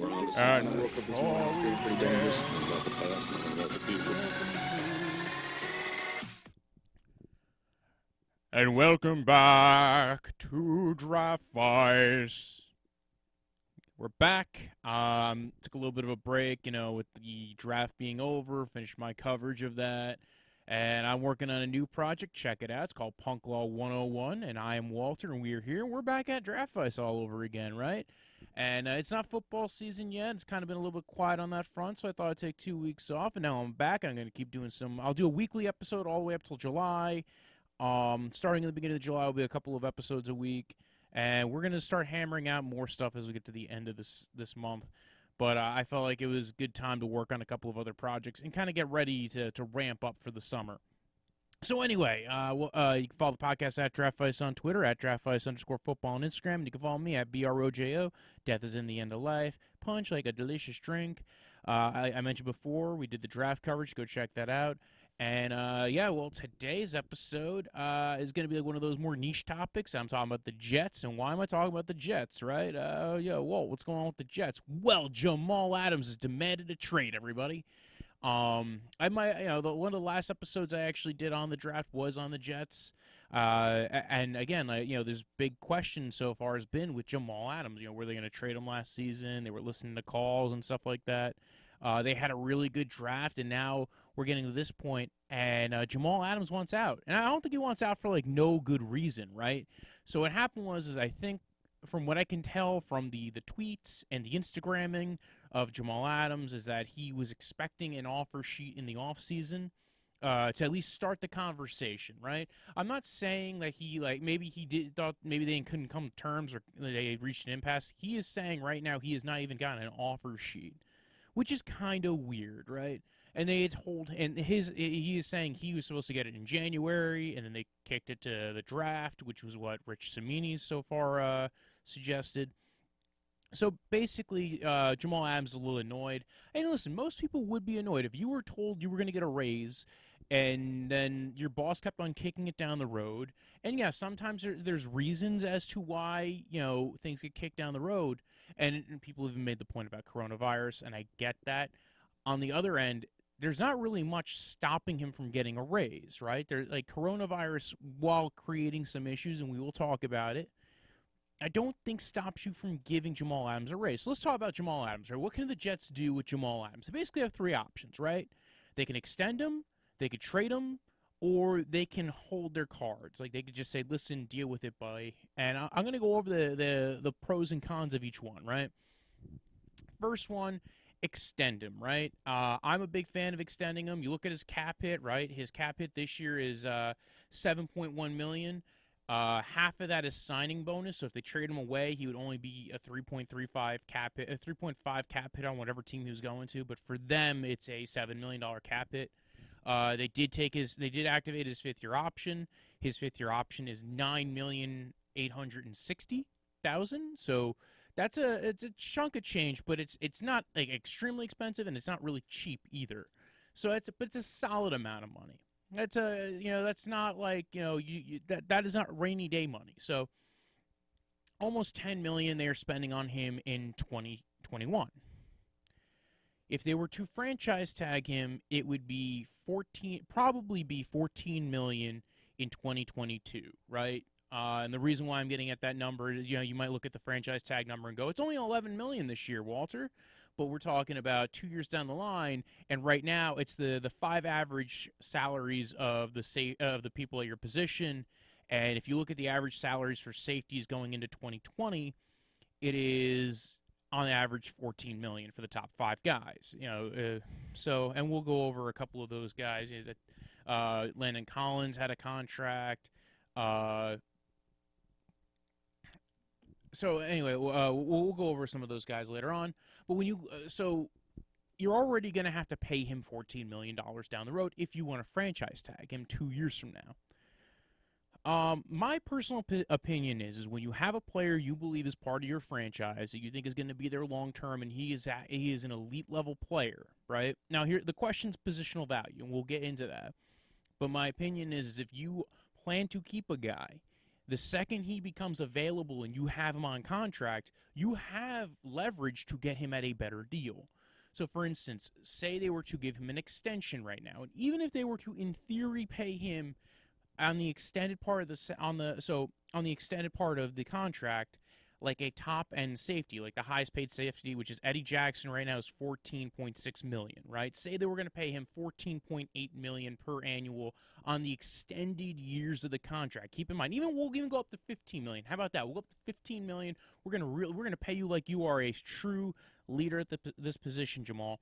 We're honest. And. And welcome back to Draft Vice. We're back. Um, took a little bit of a break, you know, with the draft being over. Finished my coverage of that, and I'm working on a new project. Check it out. It's called Punk Law 101, and I am Walter, and we are here. We're back at Draft Vice all over again, right? And uh, it's not football season yet. It's kind of been a little bit quiet on that front, so I thought I'd take two weeks off, and now I'm back. I'm going to keep doing some. I'll do a weekly episode all the way up till July. Um, starting in the beginning of July will be a couple of episodes a week, and we're gonna start hammering out more stuff as we get to the end of this this month. But uh, I felt like it was a good time to work on a couple of other projects and kind of get ready to to ramp up for the summer. So anyway, uh, well, uh, you can follow the podcast at DraftVice on Twitter, at DraftVice underscore football on Instagram. And you can follow me at BROJO. Death is in the end of life. Punch like a delicious drink. Uh, I, I mentioned before we did the draft coverage. Go check that out. And uh, yeah, well, today's episode uh, is going to be like one of those more niche topics. I'm talking about the Jets, and why am I talking about the Jets? Right? Uh, yeah, Walt, what's going on with the Jets? Well, Jamal Adams has demanded a trade. Everybody. Um, I might, you know, the, one of the last episodes I actually did on the draft was on the Jets. Uh, and again, like, you know, there's big question so far has been with Jamal Adams. You know, were they going to trade him last season? They were listening to calls and stuff like that. Uh, they had a really good draft, and now we're getting to this point, and uh, Jamal Adams wants out, and I don't think he wants out for like no good reason, right? So what happened was, is I think from what I can tell from the the tweets and the Instagramming of Jamal Adams, is that he was expecting an offer sheet in the off season. Uh, to at least start the conversation, right? I'm not saying that he like maybe he did thought maybe they couldn't come to terms or they reached an impasse. He is saying right now he has not even gotten an offer sheet which is kind of weird, right? And they had told, and his he is saying he was supposed to get it in January, and then they kicked it to the draft, which was what Rich Cimini so far uh, suggested. So basically, uh, Jamal Adams is a little annoyed. And listen, most people would be annoyed if you were told you were going to get a raise, and then your boss kept on kicking it down the road. And yeah, sometimes there, there's reasons as to why you know things get kicked down the road. And, and people even made the point about coronavirus, and I get that. On the other end, there's not really much stopping him from getting a raise, right? There, like coronavirus, while creating some issues, and we will talk about it. I don't think stops you from giving Jamal Adams a raise. So let's talk about Jamal Adams, right? What can the Jets do with Jamal Adams? They basically have three options, right? They can extend him, they could trade him, or they can hold their cards. Like they could just say, "Listen, deal with it, buddy." And I- I'm going to go over the, the the pros and cons of each one, right? First one, extend him, right? Uh, I'm a big fan of extending him. You look at his cap hit, right? His cap hit this year is uh, 7.1 million. Uh, half of that is signing bonus. So if they trade him away, he would only be a 3.35 cap hit, a 3.5 cap hit on whatever team he was going to. But for them, it's a seven million dollar cap hit. Uh, they did take his, they did activate his fifth year option. His fifth year option is nine million eight hundred and sixty thousand. So that's a it's a chunk of change, but it's it's not like extremely expensive and it's not really cheap either. So it's but it's a solid amount of money. That's a you know that's not like you know you, you that that is not rainy day money. So almost 10 million they are spending on him in 2021. If they were to franchise tag him, it would be 14 probably be 14 million in 2022, right? Uh, and the reason why I'm getting at that number, is you know, you might look at the franchise tag number and go, it's only 11 million this year, Walter. But we're talking about two years down the line, and right now it's the the five average salaries of the sa- of the people at your position. And if you look at the average salaries for safeties going into 2020, it is on average 14 million for the top five guys. You know, uh, so and we'll go over a couple of those guys. Is it uh, Landon Collins had a contract? Uh, so anyway, uh, we'll, we'll go over some of those guys later on. But when you uh, so you're already going to have to pay him 14 million dollars down the road if you want to franchise tag him two years from now. Um, my personal p- opinion is, is when you have a player you believe is part of your franchise that you think is going to be there long term, and he is at, he is an elite level player, right? Now here the question's positional value, and we'll get into that. But my opinion is, is if you plan to keep a guy The second he becomes available and you have him on contract, you have leverage to get him at a better deal. So, for instance, say they were to give him an extension right now, and even if they were to, in theory, pay him on the extended part of the on the so on the extended part of the contract, like a top end safety, like the highest paid safety, which is Eddie Jackson right now is 14.6 million, right? Say they were going to pay him 14.8 million per annual on the extended years of the contract. Keep in mind, even we'll even go up to 15 million. How about that? We'll go up to 15 million. We're going to re- we're going to pay you like you are a true leader at the, this position, Jamal.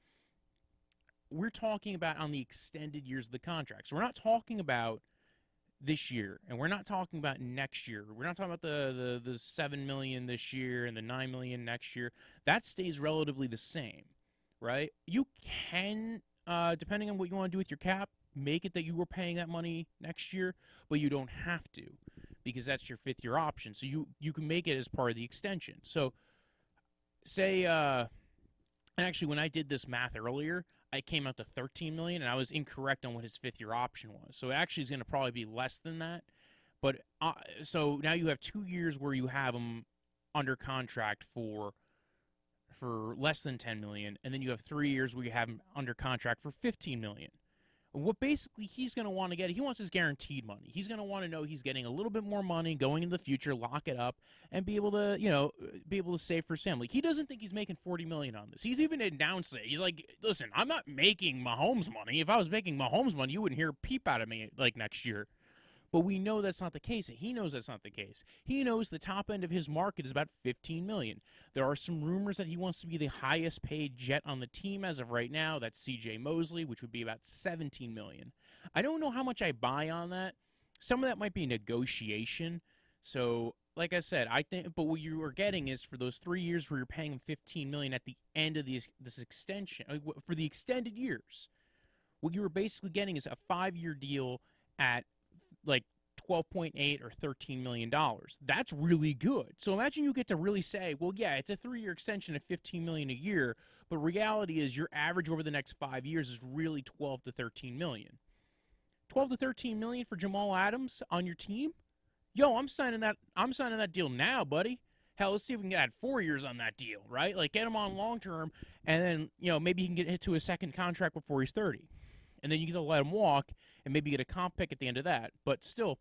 We're talking about on the extended years of the contract. So we're not talking about this year, and we're not talking about next year. We're not talking about the, the, the seven million this year and the nine million next year. That stays relatively the same, right? You can, uh, depending on what you want to do with your cap, make it that you were paying that money next year, but you don't have to because that's your fifth year option. So you you can make it as part of the extension. So say, uh, and actually, when I did this math earlier, I came out to 13 million, and I was incorrect on what his fifth year option was. So it actually is going to probably be less than that. But uh, so now you have two years where you have him under contract for for less than 10 million, and then you have three years where you have him under contract for 15 million what basically he's going to want to get, he wants his guaranteed money. He's going to want to know he's getting a little bit more money going into the future, lock it up, and be able to, you know, be able to save for his family. He doesn't think he's making forty million on this. He's even announced it. He's like, "Listen, I'm not making Mahomes money. If I was making Mahomes money, you wouldn't hear a peep out of me like next year." But we know that's not the case. He knows that's not the case. He knows the top end of his market is about 15 million. There are some rumors that he wants to be the highest paid jet on the team as of right now. That's CJ Mosley, which would be about 17 million. I don't know how much I buy on that. Some of that might be negotiation. So, like I said, I think but what you are getting is for those 3 years where you're paying him 15 million at the end of these this extension for the extended years. What you were basically getting is a 5-year deal at like 12.8 or 13 million dollars. That's really good. So imagine you get to really say, well, yeah, it's a three-year extension of 15 million a year, but reality is your average over the next five years is really 12 to 13 million. 12 to 13 million for Jamal Adams on your team? Yo, I'm signing that. I'm signing that deal now, buddy. Hell, let's see if we can add four years on that deal, right? Like get him on long term, and then you know maybe he can get hit to a second contract before he's 30 and then you to let him walk and maybe get a comp pick at the end of that. But still,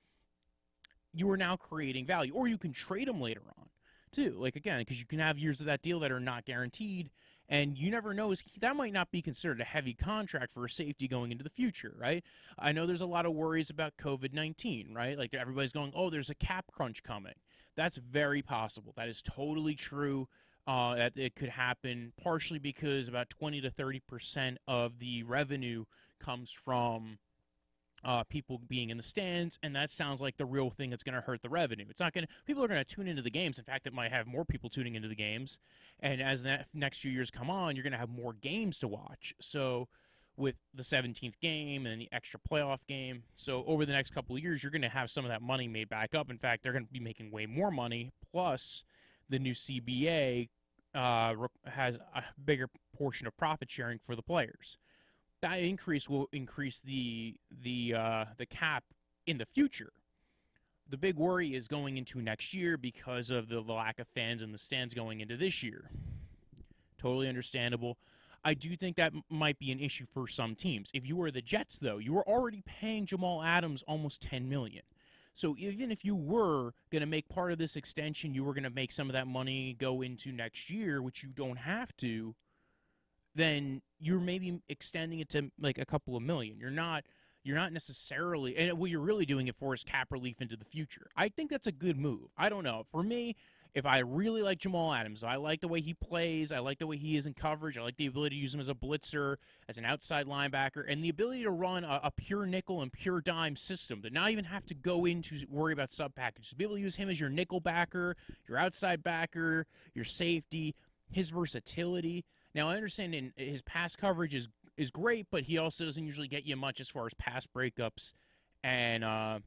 you are now creating value, or you can trade him later on too. Like again, because you can have years of that deal that are not guaranteed, and you never know. That might not be considered a heavy contract for a safety going into the future, right? I know there's a lot of worries about COVID nineteen, right? Like everybody's going, oh, there's a cap crunch coming. That's very possible. That is totally true. Uh, that it could happen partially because about 20 to 30 percent of the revenue comes from uh, people being in the stands, and that sounds like the real thing that's going to hurt the revenue. It's not going to. People are going to tune into the games. In fact, it might have more people tuning into the games, and as the next few years come on, you're going to have more games to watch. So, with the 17th game and the extra playoff game, so over the next couple of years, you're going to have some of that money made back up. In fact, they're going to be making way more money. Plus, the new CBA uh, has a bigger portion of profit sharing for the players that increase will increase the the uh, the cap in the future. The big worry is going into next year because of the lack of fans in the stands going into this year. Totally understandable. I do think that might be an issue for some teams. If you were the Jets, though, you were already paying Jamal Adams almost ten million. So even if you were going to make part of this extension, you were going to make some of that money go into next year, which you don't have to then you're maybe extending it to like a couple of million. You're not you're not necessarily and what you're really doing it for is cap relief into the future. I think that's a good move. I don't know. For me, if I really like Jamal Adams, I like the way he plays, I like the way he is in coverage, I like the ability to use him as a blitzer, as an outside linebacker, and the ability to run a, a pure nickel and pure dime system, to not even have to go into worry about sub packages, to be able to use him as your nickel backer, your outside backer, your safety, his versatility. Now I understand in, his pass coverage is is great, but he also doesn't usually get you much as far as pass breakups and uh,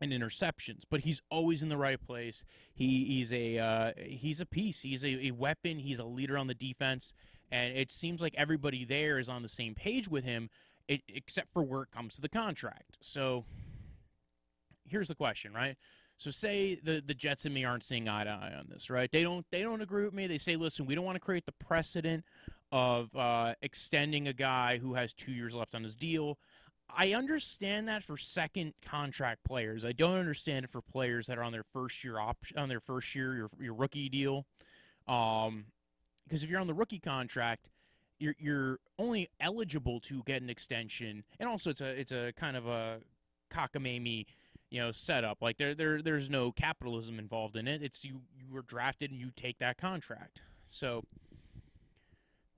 and interceptions. But he's always in the right place. He he's a uh, he's a piece. He's a, a weapon. He's a leader on the defense, and it seems like everybody there is on the same page with him, it, except for where it comes to the contract. So here's the question, right? So say the the Jets and me aren't seeing eye to eye on this, right? They don't they don't agree with me. They say, listen, we don't want to create the precedent of uh, extending a guy who has two years left on his deal. I understand that for second contract players. I don't understand it for players that are on their first year option on their first year your your rookie deal. Um, because if you're on the rookie contract, you're you're only eligible to get an extension, and also it's a it's a kind of a cockamamie, you know, setup. Like there there there's no capitalism involved in it. It's you you were drafted and you take that contract. So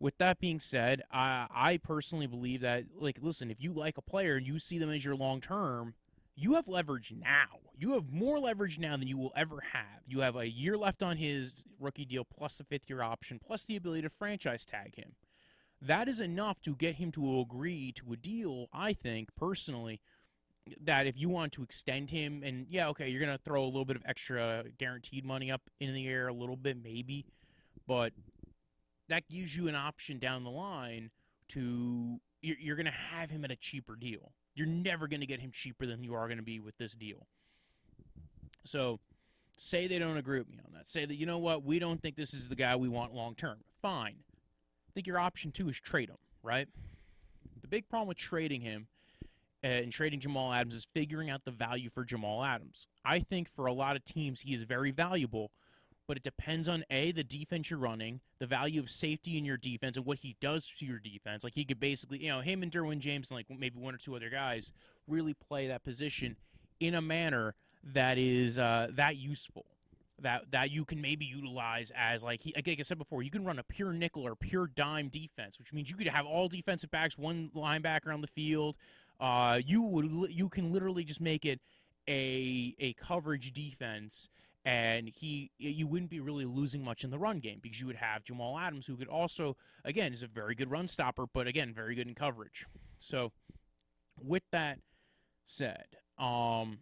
with that being said, I, I personally believe that, like, listen, if you like a player and you see them as your long term, you have leverage now. You have more leverage now than you will ever have. You have a year left on his rookie deal, plus the fifth year option, plus the ability to franchise tag him. That is enough to get him to agree to a deal, I think, personally, that if you want to extend him, and yeah, okay, you're to throw a little bit of extra guaranteed money up in the air, a little bit maybe, but that gives you an option down the line to you're, you're to have him at a cheaper deal. You're never to get him cheaper than you are to be with this deal. So, say they don't agree with me on that. Say that you know what, we don't think this is the guy we want long term. Fine. I think your option two is trade him, right? The big problem with trading him and trading Jamal Adams is figuring out the value for Jamal Adams. I think for a lot of teams he is very valuable but it depends on a the defense you're running, the value of safety in your defense, and what he does to your defense. Like he could basically, you know, him and Derwin James and like maybe one or two other guys really play that position in a manner that is uh, that useful. That, that you can maybe utilize as like he, like I said before, you can run a pure nickel or pure dime defense, which means you could have all defensive backs, one linebacker on the field. Uh, you would you can literally just make it a a coverage defense and he you wouldn't be really losing much in the run game because you would have Jamal Adams who could also again is a very good run stopper but again very good in coverage. So with that said, um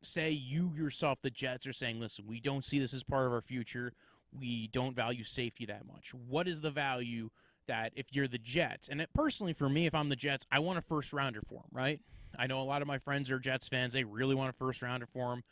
say you yourself the Jets are saying listen, we don't see this as part of our future. We don't value safety that much. What is the value that if you're the Jets and it, personally for me if I'm the Jets, I want a first rounder for him, right? I know a lot of my friends are Jets fans. They really want a first rounder for him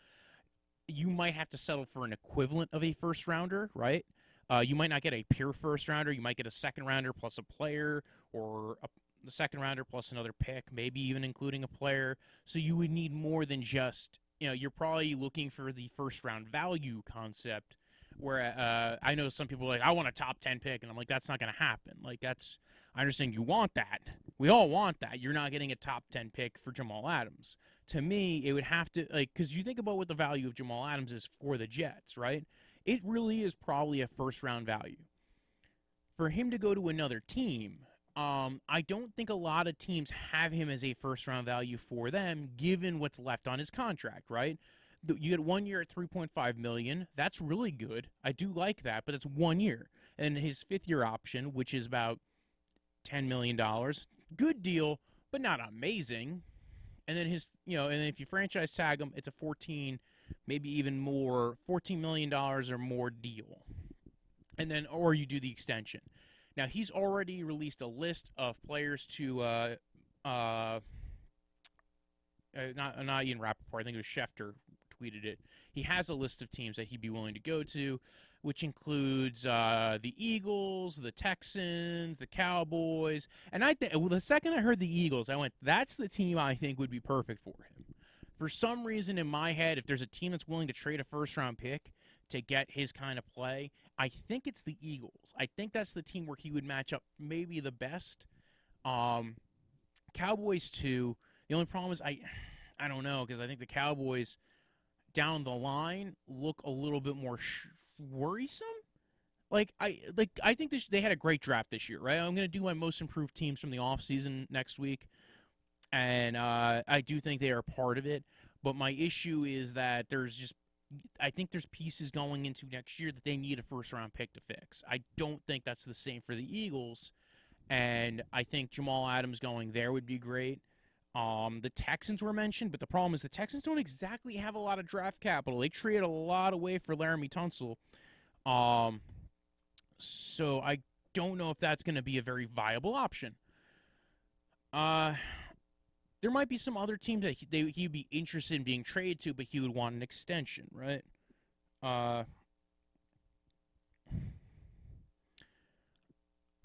you might have to settle for an equivalent of a first rounder, right? Uh, you might not get a pure first rounder. You might get a second rounder plus a player, or a, the second rounder plus another pick, maybe even including a player. So you would need more than just, you know, you're probably looking for the first round value concept. Where uh, I know some people like, I want a top 10 pick. And I'm like, that's not going to happen. Like, that's, I understand you want that. We all want that. You're not getting a top 10 pick for Jamal Adams to me, it would have to like because you think about what the value of Jamal Adams is for the Jets, right? It really is probably a first round value. For him to go to another team, um, I don't think a lot of teams have him as a first round value for them, given what's left on his contract, right? You get one year at 3.5 million. That's really good. I do like that, but it's one year. And his fifth year option, which is about 10 million dollars, good deal, but not amazing and then his you know and if you franchise tag him it's a 14 maybe even more 14 million dollars or more deal and then or you do the extension now he's already released a list of players to uh uh, uh not not Ian Rapoport, I think it was Schefter tweeted it. He has a list of teams that he'd be willing to go to which includes uh, the Eagles, the Texans, the Cowboys. And I think well, the second I heard the Eagles, I went, "That's the team I think would be perfect for him." For some reason in my head, if there's a team that's willing to trade a first round pick to get his kind of play, I think it's the Eagles. I think that's the team where he would match up maybe the best. Um, Cowboys too. The only problem is I, I don't know because I think the Cowboys down the line look a little bit more sh- worrisome. Like I like I think this, they had a great draft this year, right? I'm going to do my most improved teams from the offseason next week, and uh, I do think they are part of it. But my issue is that there's just I think there's pieces going into next year that they need a first round pick to fix. I don't think that's the same for the Eagles, and I think Jamal Adams going there would be great. Um, the Texans were mentioned, but the problem is the Texans don't exactly have a lot of draft capital. They traded a lot away for Laremy Tunsil. Um, so I don't know if that's going to be a very viable option. Uh, there might be some other teams that he, they, he'd be interested in being traded to, but he would want an extension, right? Uh,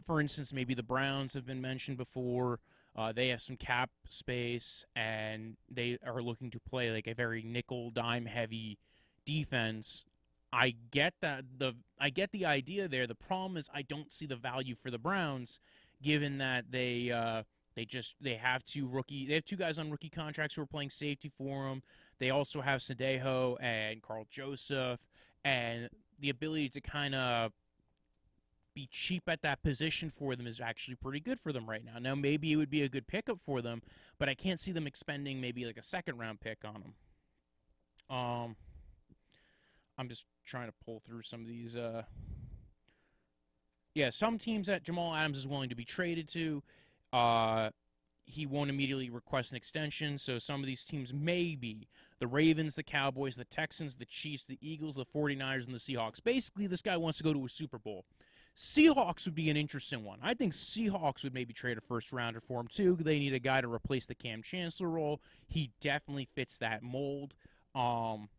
for instance, maybe the Browns have been mentioned before. Uh, they have some cap space, and they are looking to play like a very nickel dime heavy defense. I get that the I get the idea there. The problem is I don't see the value for the Browns, given that they uh, they just they have two rookie they have two guys on rookie contracts who are playing safety for them. They also have Sendejo and Karl Joseph, and the ability to kind of be cheap at that position for them is actually pretty good for them right now. Now, maybe it would be a good pickup for them, but I can't see them expending maybe like a second round pick on them. Um, I'm just trying to pull through some of these. Uh, yeah, some teams that Jamal Adams is willing to be traded to. Uh, he won't immediately request an extension. So some of these teams may be the Ravens, the Cowboys, the Texans, the Chiefs, the Eagles, the 49ers, and the Seahawks. Basically, this guy wants to go to a Super Bowl. Seahawks would be an interesting one. I think Seahawks would maybe trade a first rounder for him too. They need a guy to replace the Kam Chancellor role. He definitely fits that mold. Um,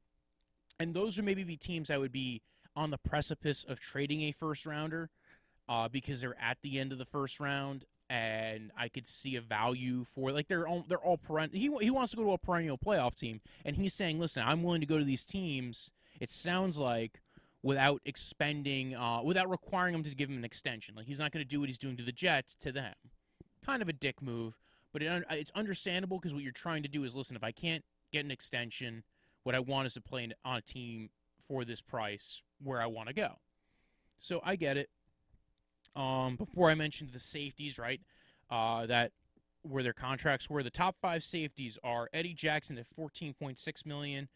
and those would maybe be teams that would be on the precipice of trading a first rounder uh, because they're at the end of the first round and I could see a value for like they're all they're all perennial. He he wants to go to a perennial playoff team, and he's saying, "Listen, I'm willing to go to these teams." It sounds like without expending, uh, without requiring him to give him an extension. Like he's not going to do what he's doing to the Jets to them. Kind of a dick move, but it, it's understandable because what you're trying to do is listen. If I can't get an extension, what I want is to play on a team for this price where I want to go. So I get it. Um, before I mentioned the safeties, right? Uh, that where their contracts were. The top five safeties are Eddie Jackson at 14.6 million,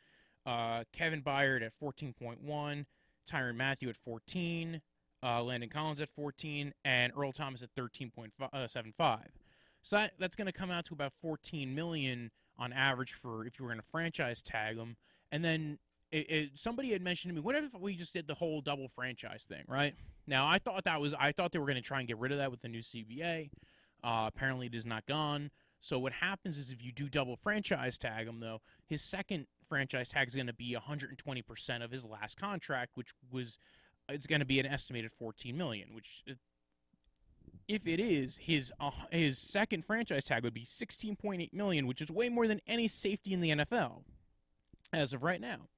uh, Kevin Byard at 14.1, Tyrann Mathieu at 14, uh, Landon Collins at 14, and Earl Thomas at 13.75. Uh, so that, that's going to come out to about 14 million on average for if you were going to franchise tag them. And then it, it, somebody had mentioned to me, what if we just did the whole double franchise thing, right? Now I thought that was I thought they were going to try and get rid of that with the new CBA. Uh, apparently, it is not gone. So what happens is if you do double franchise tag him, though, his second franchise tag is going to be 120% of his last contract, which was it's going to be an estimated 14 million. Which, if it is, his uh, his second franchise tag would be 16.8 million, which is way more than any safety in the NFL as of right now.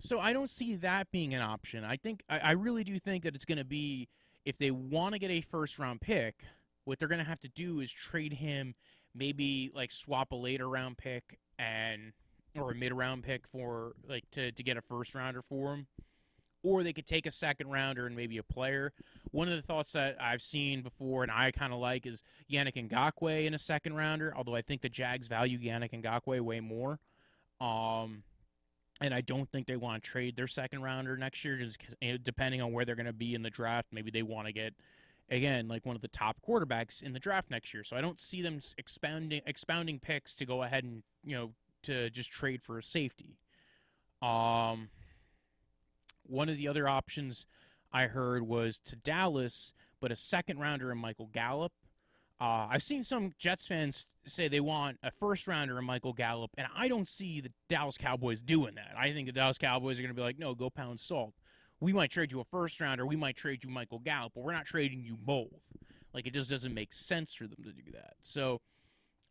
So I don't see that being an option. I think I, I really do think that it's going to be if they want to get a first round pick, what they're going to have to do is trade him, maybe like swap a later round pick and or a mid round pick for like to to get a first rounder for him. Or they could take a second rounder and maybe a player. One of the thoughts that I've seen before and I kind of like is Yannick Ngakoue in a second rounder, although I think the Jags value Yannick Ngakoue way more. Um, and I don't think they want to trade their second rounder next year, just depending on where they're going to be in the draft. Maybe they want to get again like one of the top quarterbacks in the draft next year. So I don't see them expounding expounding picks to go ahead and you know to just trade for a safety. Um, one of the other options I heard was to Dallas, but a second rounder in Michael Gallup. Uh, I've seen some Jets fans say they want a first rounder in Michael Gallup, and I don't see the Dallas Cowboys doing that. I think the Dallas Cowboys are going to be like, no, go pound salt. We might trade you a first rounder, we might trade you Michael Gallup, but we're not trading you both. Like, it just doesn't make sense for them to do that. So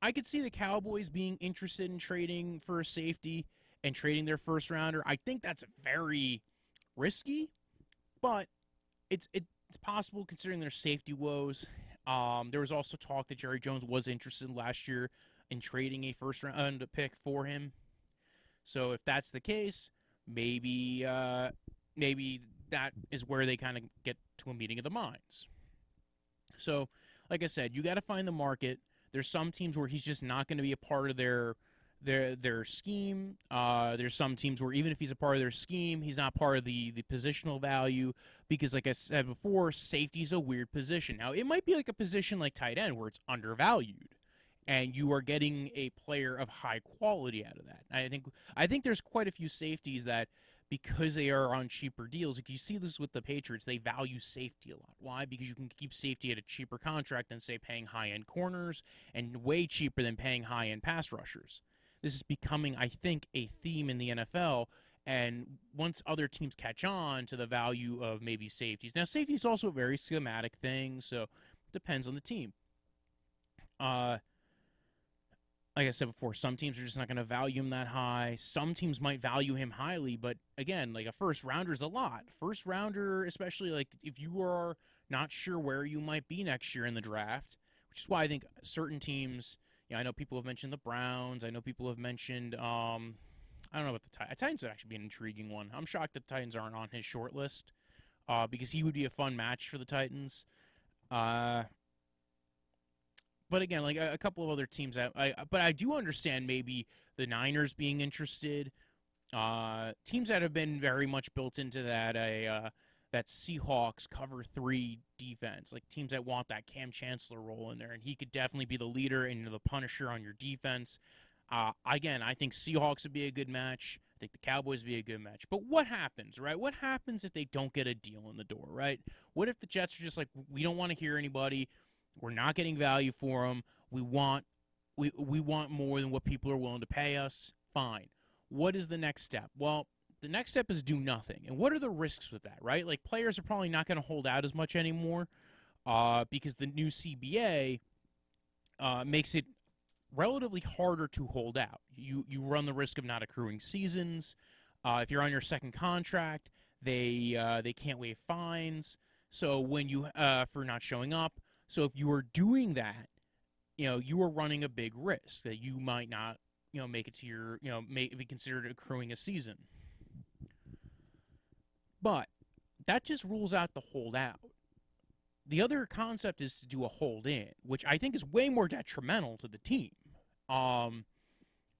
I could see the Cowboys being interested in trading for a safety and trading their first rounder. I think that's very risky, but it's it's possible considering their safety woes um, there was also talk that Jerry Jones was interested last year in trading a first round pick for him. So if that's the case, maybe uh, maybe that is where they kind of get to a meeting of the minds. So, like I said, you got to find the market. There's some teams where he's just not going to be a part of their their their scheme. Uh, there's some teams where even if he's a part of their scheme, he's not part of the the positional value because, like I said before, safety is a weird position. Now, it might be like a position like tight end where it's undervalued, and you are getting a player of high quality out of that. I think I think there's quite a few safeties that because they are on cheaper deals. Like you see this with the Patriots, they value safety a lot. Why? Because you can keep safety at a cheaper contract than say paying high end corners and way cheaper than paying high end pass rushers. This is becoming, I think, a theme in the NFL. And once other teams catch on to the value of maybe safeties, now safety is also a very schematic thing, so depends on the team. Uh, like I said before, some teams are just not going to value him that high. Some teams might value him highly, but again, like a first rounder is a lot. First rounder, especially like if you are not sure where you might be next year in the draft, which is why I think certain teams. Yeah, I know people have mentioned the Browns. I know people have mentioned. Um, I don't know about the Titans. Titans would actually be an intriguing one. I'm shocked that the Titans aren't on his short list, uh, because he would be a fun match for the Titans. Uh, but again, like a, a couple of other teams that I, but I do understand maybe the Niners being interested. Uh, teams that have been very much built into that a uh, that Seahawks cover three defense, like teams that want that Kam Chancellor role in there, and he could definitely be the leader and the punisher on your defense. Uh, again, I think Seahawks would be a good match. I think the Cowboys would be a good match. But what happens, right? What happens if they don't get a deal in the door, right? What if the Jets are just like, we don't want to hear anybody. We're not getting value for them. We want we we want more than what people are willing to pay us. Fine. What is the next step? Well, the next step is do nothing. And what are the risks with that, right? Like players are probably not going to hold out as much anymore uh, because the new CBA uh, makes it relatively harder to hold out. You you run the risk of not accruing seasons. Uh, if you're on your second contract, they uh, they can't waive fines. So when you uh, for not showing up, so if you are doing that, you know, you are running a big risk that you might not, you know, make it to your, you know, may be considered accruing a season. But that just rules out the holdout. The other concept is to do a hold in, which I think is way more detrimental to the team. Um,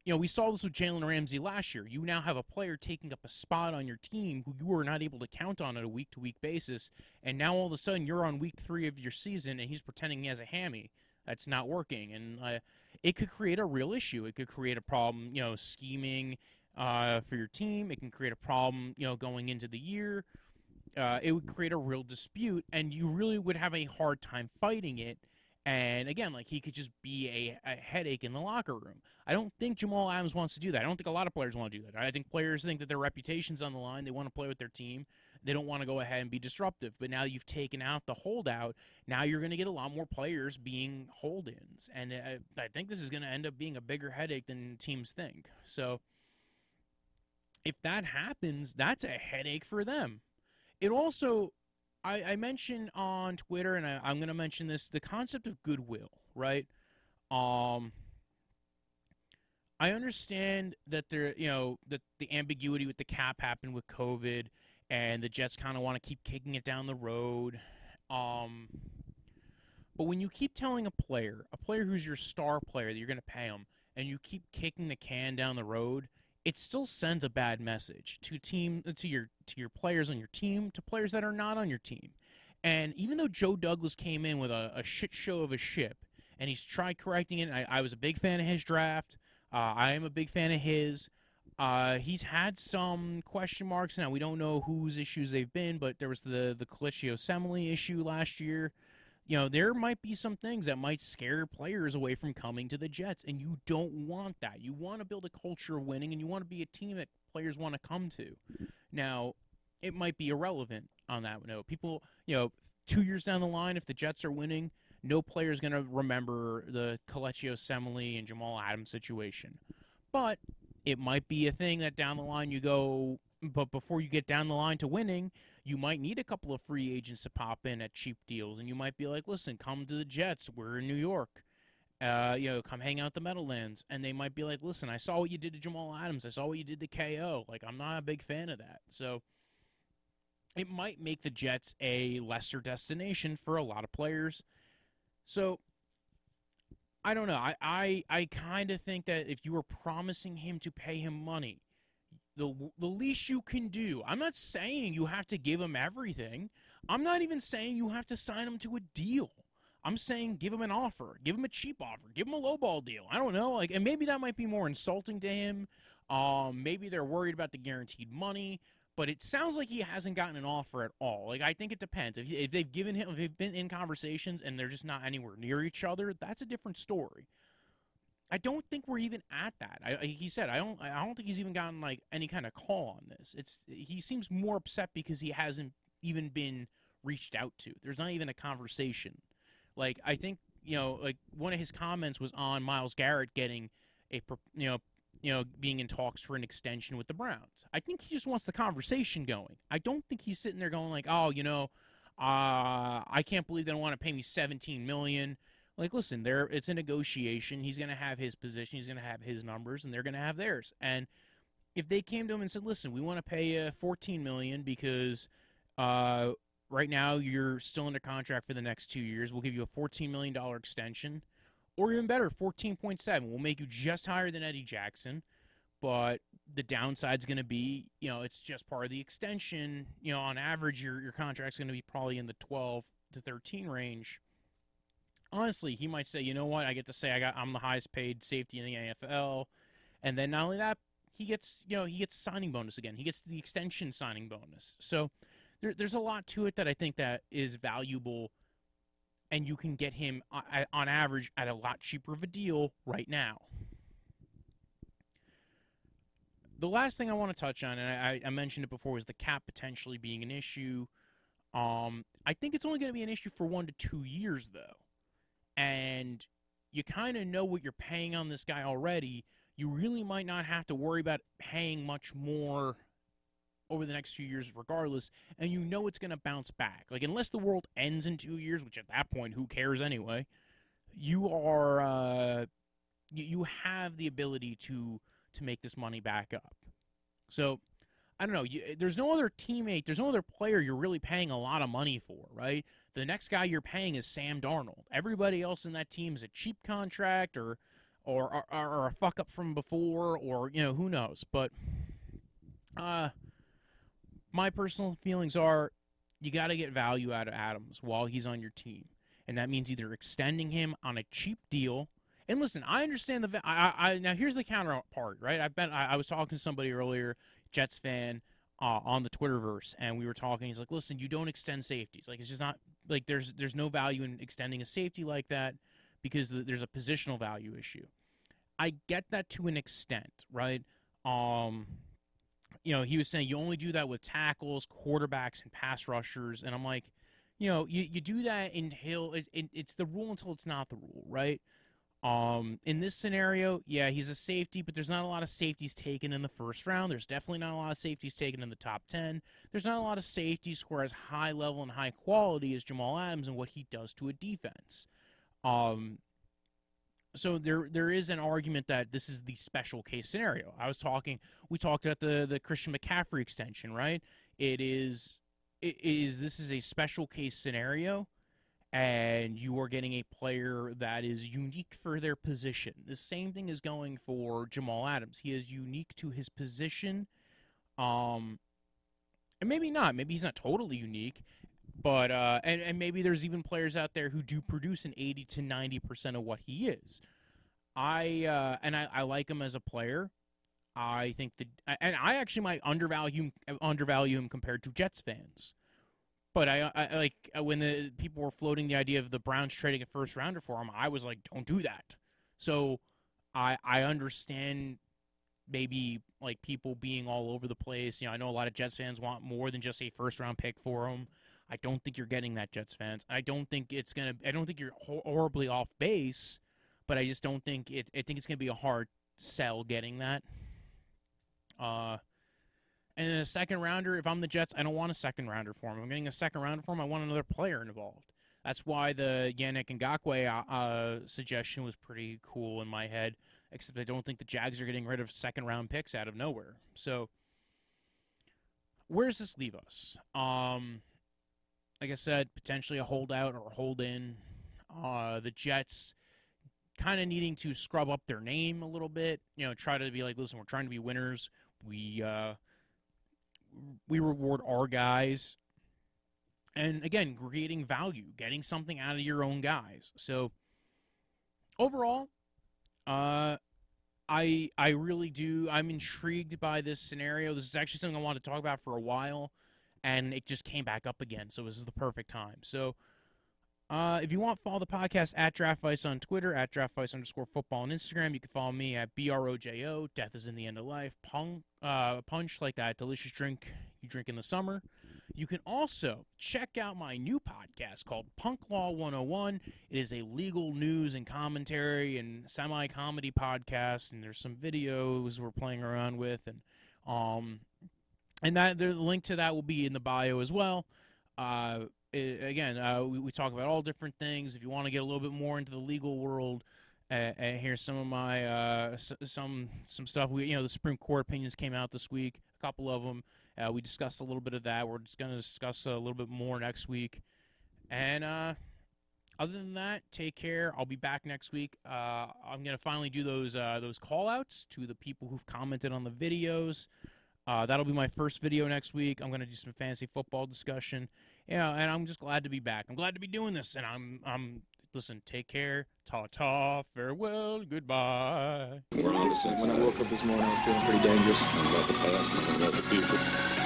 you know, we saw this with Jalen Ramsey last year. You now have a player taking up a spot on your team who you were not able to count on on a week to week basis. And now all of a sudden you're on week three of your season and he's pretending he has a hammy. That's not working. And uh, it could create a real issue. It could create a problem, you know, scheming uh, for your team. It can create a problem, you know, going into the year. Uh, it would create a real dispute, and you really would have a hard time fighting it and again, like he could just be a, a, headache in the locker room. I don't think Jamal Adams wants to do that. I don't think a lot of players want to do that. I think players think that their reputation's on the line. They want to play with their team. They don't want to go ahead and be disruptive. But now you've taken out the holdout. Now you're going to get a lot more players being hold ins. And I, I think this is going to end up being a bigger headache than teams think. So if that happens, that's a headache for them. It also I, I mentioned on Twitter, and I, I'm going to mention this: the concept of goodwill, right? Um, I understand that there, you know, that the ambiguity with the cap happened with COVID, and the Jets kind of want to keep kicking it down the road. Um, but when you keep telling a player, a player who's your star player, that you're going to pay him, and you keep kicking the can down the road, it still sends a bad message to team to your to your players on your team, to players that are not on your team. And even though Joe Douglas came in with a, a shit show of a ship, and he's tried correcting it, I, I, was a big fan of his draft. Uh, I am a big fan of his. Uh, he's had some question marks. Now we don't know whose issues they've been, but there was the the Kelechi Osemele issue last year you know, there might be some things that might scare players away from coming to the Jets, and you don't want that. You want to build a culture of winning, and you want to be a team that players want to come to. Now, it might be irrelevant on that note. People, you know, two years down the line, if the Jets are winning, no player is going to remember the Kelechi Osemele and Jamal Adams situation. But it might be a thing that down the line you go, but before you get down the line to winning, you might need a couple of free agents to pop in at cheap deals, and you might be like, "Listen, come to the Jets. We're in New York. Uh, you know, come hang out the Meadowlands." And they might be like, "Listen, I saw what you did to Jamal Adams. I saw what you did to KO. Like, I'm not a big fan of that." So it might make the Jets a lesser destination for a lot of players. So I don't know. I I, I kind of think that if you were promising him to pay him money the the least you can do. I'm not saying you have to give him everything. I'm not even saying you have to sign him to a deal. I'm saying give him an offer, give him a cheap offer, give him a lowball deal. I don't know, like, and maybe that might be more insulting to him. Um, maybe they're worried about the guaranteed money. but it sounds like he hasn't gotten an offer at all. Like I think it depends. If, if they've given him, if they've been in conversations and they're just not anywhere near each other, that's a different story. I don't think we're even at that. I, he said I don't. I don't think he's even gotten like any kind of call on this. It's he seems more upset because he hasn't even been reached out to. There's not even a conversation. Like I think you know, like one of his comments was on Myles Garrett getting a you know you know, being in talks for an extension with the Browns. I think he just wants the conversation going. I don't think he's sitting there going like, "Oh, you know, uh, I can't believe they don't want to pay me 17 million." Like, listen, there it's a negotiation. He's going to have his position, he's going to have his numbers, and they're going to have theirs. And if they came to him and said, "Listen, we want to pay you 14 million because uh, right now you're still under contract for the next 2 years. We'll give you a 14 million dollar extension." or even better, 14.7 we'll make you just higher than Eddie Jackson. But the downside's going to be, you know, it's just part of the extension. You know, on average, your your contract's going to be probably in the 12 to 13 range. Honestly, he might say, you know what, I get to say I got I'm the highest paid safety in the AFL, and then not only that, he gets you know he gets signing bonus again. He gets the extension signing bonus. So there, there's a lot to it that I think that is valuable and you can get him uh, on average at a lot cheaper of a deal right now. The last thing I want to touch on, and I, I mentioned it before, is the cap potentially being an issue. Um, I think it's only going to be an issue for one to two years, though. And you kind of know what you're paying on this guy already. You really might not have to worry about paying much more over the next few years regardless and you know it's going to bounce back like unless the world ends in two years which at that point who cares anyway you are uh, you, you have the ability to to make this money back up so i don't know you, there's no other teammate there's no other player you're really paying a lot of money for right the next guy you're paying is sam darnold everybody else in that team is a cheap contract or or, or, or a fuck up from before or you know who knows but uh my personal feelings are you got to get value out of Adams while he's on your team. And that means either extending him on a cheap deal. And listen, I understand the. I, I now here's the counterpart, right? I've been. I, I was talking to somebody earlier, Jets fan, uh, on the Twitterverse, and we were talking. He's like, "Listen, you don't extend safeties. Like it's just not like there's there's no value in extending a safety like that because there's a positional value issue." I get that to an extent, right? Um, you know, he was saying you only do that with tackles, quarterbacks, and pass rushers. And I'm like, you know, you, you do that until it's, it's the rule until it's not the rule, right? Um, in this scenario, yeah, he's a safety, but there's not a lot of safeties taken in the first round. There's definitely not a lot of safeties taken in the top 10. There's not a lot of safeties score as high level and high quality as Jamal Adams and what he does to a defense. Um, so there there is an argument that this is the special case scenario. I was talking we talked about the the Christian McCaffrey extension, right? It is it is this is a special case scenario and you are getting a player that is unique for their position. The same thing is going for Jamal Adams. He is unique to his position. Um and maybe not. Maybe he's not totally unique. But uh, and and maybe there's even players out there who do produce an 80 to 90 percent of what he is. I uh, and I, I like him as a player. I think that, and I actually might undervalue undervalue him compared to Jets fans. But I, I like uh, when the people were floating the idea of the Browns trading a first rounder for him. I was like, don't do that. So I I understand maybe like people being all over the place. You know, I know a lot of Jets fans want more than just a first round pick for him. I don't think you're getting that, Jets fans. I don't think it's gonna. I don't think you're horribly off base, but I just don't think it. I think it's gonna be a hard sell getting that. Uh, and then a second rounder. If I'm the Jets, I don't want a second rounder for him. I'm getting a second rounder for him. I want another player involved. That's why the Yannick Ngakoue uh, uh, suggestion was pretty cool in my head. Except I don't think the Jags are getting rid of second round picks out of nowhere. So where does this leave us? Um, like I said, potentially a holdout or a hold in. Uh, the Jets kind of needing to scrub up their name a little bit. You know, try to be like, listen, we're trying to be winners. We uh, we reward our guys, and again, creating value, getting something out of your own guys. So overall, uh, I I really do. I'm intrigued by this scenario. This is actually something I wanted to talk about for a while, and it just came back up again. So this is the perfect time. So. Uh, if you want, to follow the podcast at DraftVice on Twitter, at DraftVice underscore football on Instagram. You can follow me at BROJO, Death is in the End of Life, Punk, uh, Punch, like that delicious drink you drink in the summer. You can also check out my new podcast called Punk Law 101. It is a legal news and commentary and semi comedy podcast, and there's some videos we're playing around with, and um, and that the link to that will be in the bio as well. Uh, again, uh, we, we talk about all different things. If you want to get a little bit more into the legal world, uh, and here's some of my uh, s- some some stuff. We you know the Supreme Court opinions came out this week, a couple of them. Uh, we discussed a little bit of that. We're just going to discuss a little bit more next week. And uh, other than that, take care. I'll be back next week. Uh, I'm going to finally do those uh, those call outs to the people who've commented on the videos. Uh, that'll be my first video next week. I'm going to do some fantasy football discussion. Yeah, and I'm just glad to be back. I'm glad to be doing this, and I'm I'm listen. Take care. Ta ta. Farewell. Goodbye. When I woke up this morning, I was feeling pretty dangerous. I'm about the past and about the future.